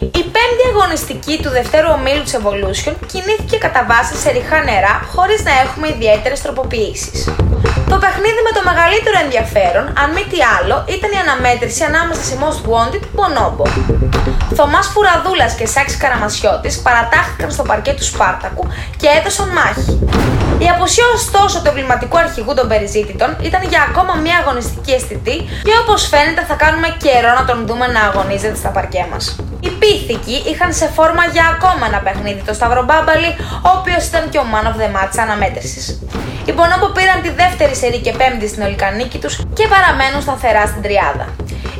Η πέμπτη αγωνιστική του δευτέρου ομίλου της Evolution κινήθηκε κατά βάση σε ριχά νερά χωρίς να έχουμε ιδιαίτερες τροποποιήσεις. Το παιχνίδι με το μεγαλύτερο ενδιαφέρον, αν μη τι άλλο, ήταν η αναμέτρηση ανάμεσα σε Most Wanted Bonobo. Θωμάς Φουραδούλας και Σάξ Καραμασιώτης παρατάχθηκαν στο παρκέ του Σπάρτακου και έδωσαν μάχη. Η αποσία ωστόσο του εμβληματικού αρχηγού των περιζήτητων ήταν για ακόμα μια αγωνιστική αισθητή και όπως φαίνεται θα κάνουμε καιρό να τον δούμε να αγωνίζεται στα παρκέ μας. Οι πίθηκοι είχαν σε φόρμα για ακόμα ένα παιχνίδι το Σταυρομπάμπαλι, ο οποίος ήταν και ο man of the match αναμέτρησης. Οι Bonobo πήραν τη δεύτερη σερή και πέμπτη στην ολικανίκη τους και παραμένουν σταθερά στην τριάδα.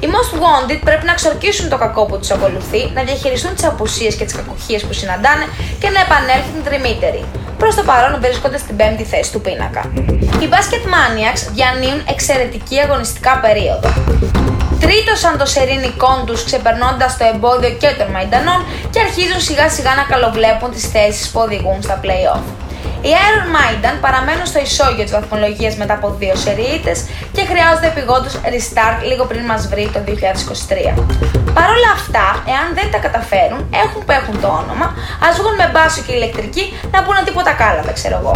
Οι Most Wanted πρέπει να ξορκίσουν το κακό που τους ακολουθεί, να διαχειριστούν τις απουσίες και τις κακοχίε που συναντάνε και να επανέλθουν τριμύτεροι. Προς το παρόν βρίσκονται στην πέμπτη θέση του πίνακα. Οι Basket Maniacs διανύουν εξαιρετική αγωνιστικά περίοδο. Τρίτωσαν το σερίνικόν τους ξεπερνώντας το εμπόδιο και των Μαϊντανών και αρχίζουν σιγά σιγά να καλοβλέπουν τις θέσεις που οδηγούν στα playoff. Οι Iron Maiden παραμένουν στο ισόγειο της βαθμολογίας μετά από δύο σερίτες και χρειάζονται επιγόντως restart λίγο πριν μας βρει το 2023. Παρ' όλα αυτά, εάν δεν τα καταφέρουν, έχουν που έχουν το όνομα, ας βγουν με μπάσο και ηλεκτρική να πούνε τίποτα κάλα, ξέρω εγώ.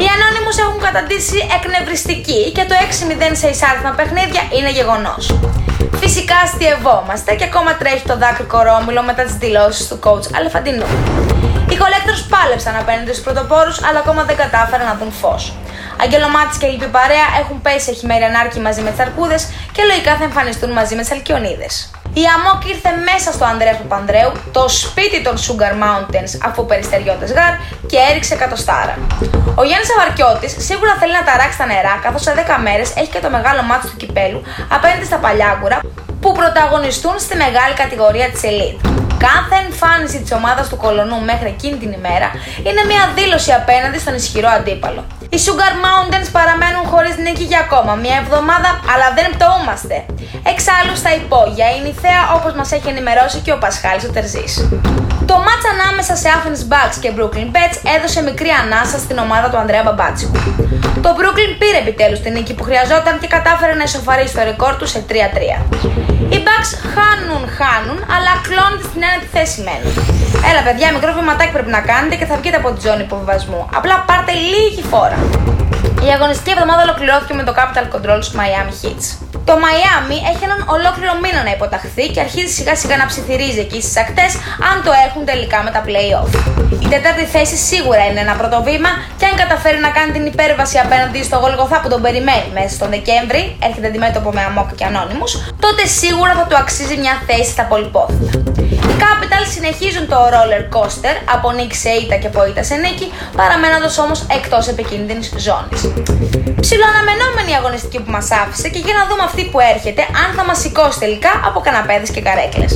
Οι Anonymous έχουν καταντήσει εκνευριστική και το 6-0 σε εισάριθμα παιχνίδια είναι γεγονός. Φυσικά αστειευόμαστε και ακόμα τρέχει το δάκρυ κορόμιλο μετά τις δηλώσεις του coach Αλεφαντινού. Οι Collectors πάλεψαν απέναντι στους πρωτοπόρους, αλλά ακόμα δεν κατάφεραν να δουν φως. Αγγελομάτης και λοιπή παρέα έχουν πέσει εχημέρι ανάρκη μαζί με τις αρκούδες και λογικά θα εμφανιστούν μαζί με τις αλκιονίδες. Η Αμόκ ήρθε μέσα στο Ανδρέα του Πανδρέου, το σπίτι των Sugar Mountains, αφού περιστεριώτε γάρ, και έριξε κατοστάρα. Ο Γιάννης Αβαρκιώτη σίγουρα θέλει να ταράξει τα νερά, καθώς σε 10 μέρες έχει και το μεγάλο μάτι του κυπέλου απέναντι στα παλιάγκουρα που πρωταγωνιστούν στη μεγάλη κατηγορία της Elite. Κάθε εμφάνιση της ομάδας του Κολονού μέχρι εκείνη την ημέρα είναι μια δήλωση απέναντι στον ισχυρό αντίπαλο. Οι Sugar Mountains παραμένουν χωρίς νίκη για ακόμα μια εβδομάδα, αλλά δεν πτωούμαστε. Εξάλλου στα υπόγεια η Νηθέα όπως μας έχει ενημερώσει και ο Πασχάλης ο Τερζής. Το μάτς ανάμεσα σε Athens Bucks και Brooklyn Pets έδωσε μικρή ανάσα στην ομάδα του Ανδρέα Μπαμπάτσικου. Το Brooklyn πήρε επιτέλους την νίκη που χρειαζόταν και κατάφερε να ισοφαρίσει το ρεκόρ τους σε 3-3. Οι Bucks χάνουν, χάνουν, αλλά κλώνονται στην ένατη θέση μένουν. Έλα, παιδιά, μικρό βηματάκι πρέπει να κάνετε και θα βγείτε από τη ζώνη υποβιβασμού. Απλά πάρτε λίγη φόρα. Thank you. Η αγωνιστική εβδομάδα ολοκληρώθηκε με το Capital Control στους Miami Heats. Το Miami έχει έναν ολόκληρο μήνα να υποταχθεί και αρχίζει σιγά σιγά να ψιθυρίζει εκεί στις ακτές αν το έχουν τελικά με τα playoff. Η τέταρτη θέση σίγουρα είναι ένα πρώτο βήμα και αν καταφέρει να κάνει την υπέρβαση απέναντι στο Γολγοθά που τον περιμένει μέσα στον Δεκέμβρη, έρχεται αντιμέτωπο με Αμόκ και Ανώνυμους, τότε σίγουρα θα του αξίζει μια θέση στα πολυπόθητα. Οι Capital συνεχίζουν το roller coaster από νίκη σε ήττα και από ήττα σε νίκη, παραμένοντας όμως εκτός επικίνδυνης ζώνης. Ψιλοαναμενόμενη η αγωνιστική που μας άφησε και για να δούμε αυτή που έρχεται, αν θα μας σηκώσει τελικά από καναπέδες και καρέκλες.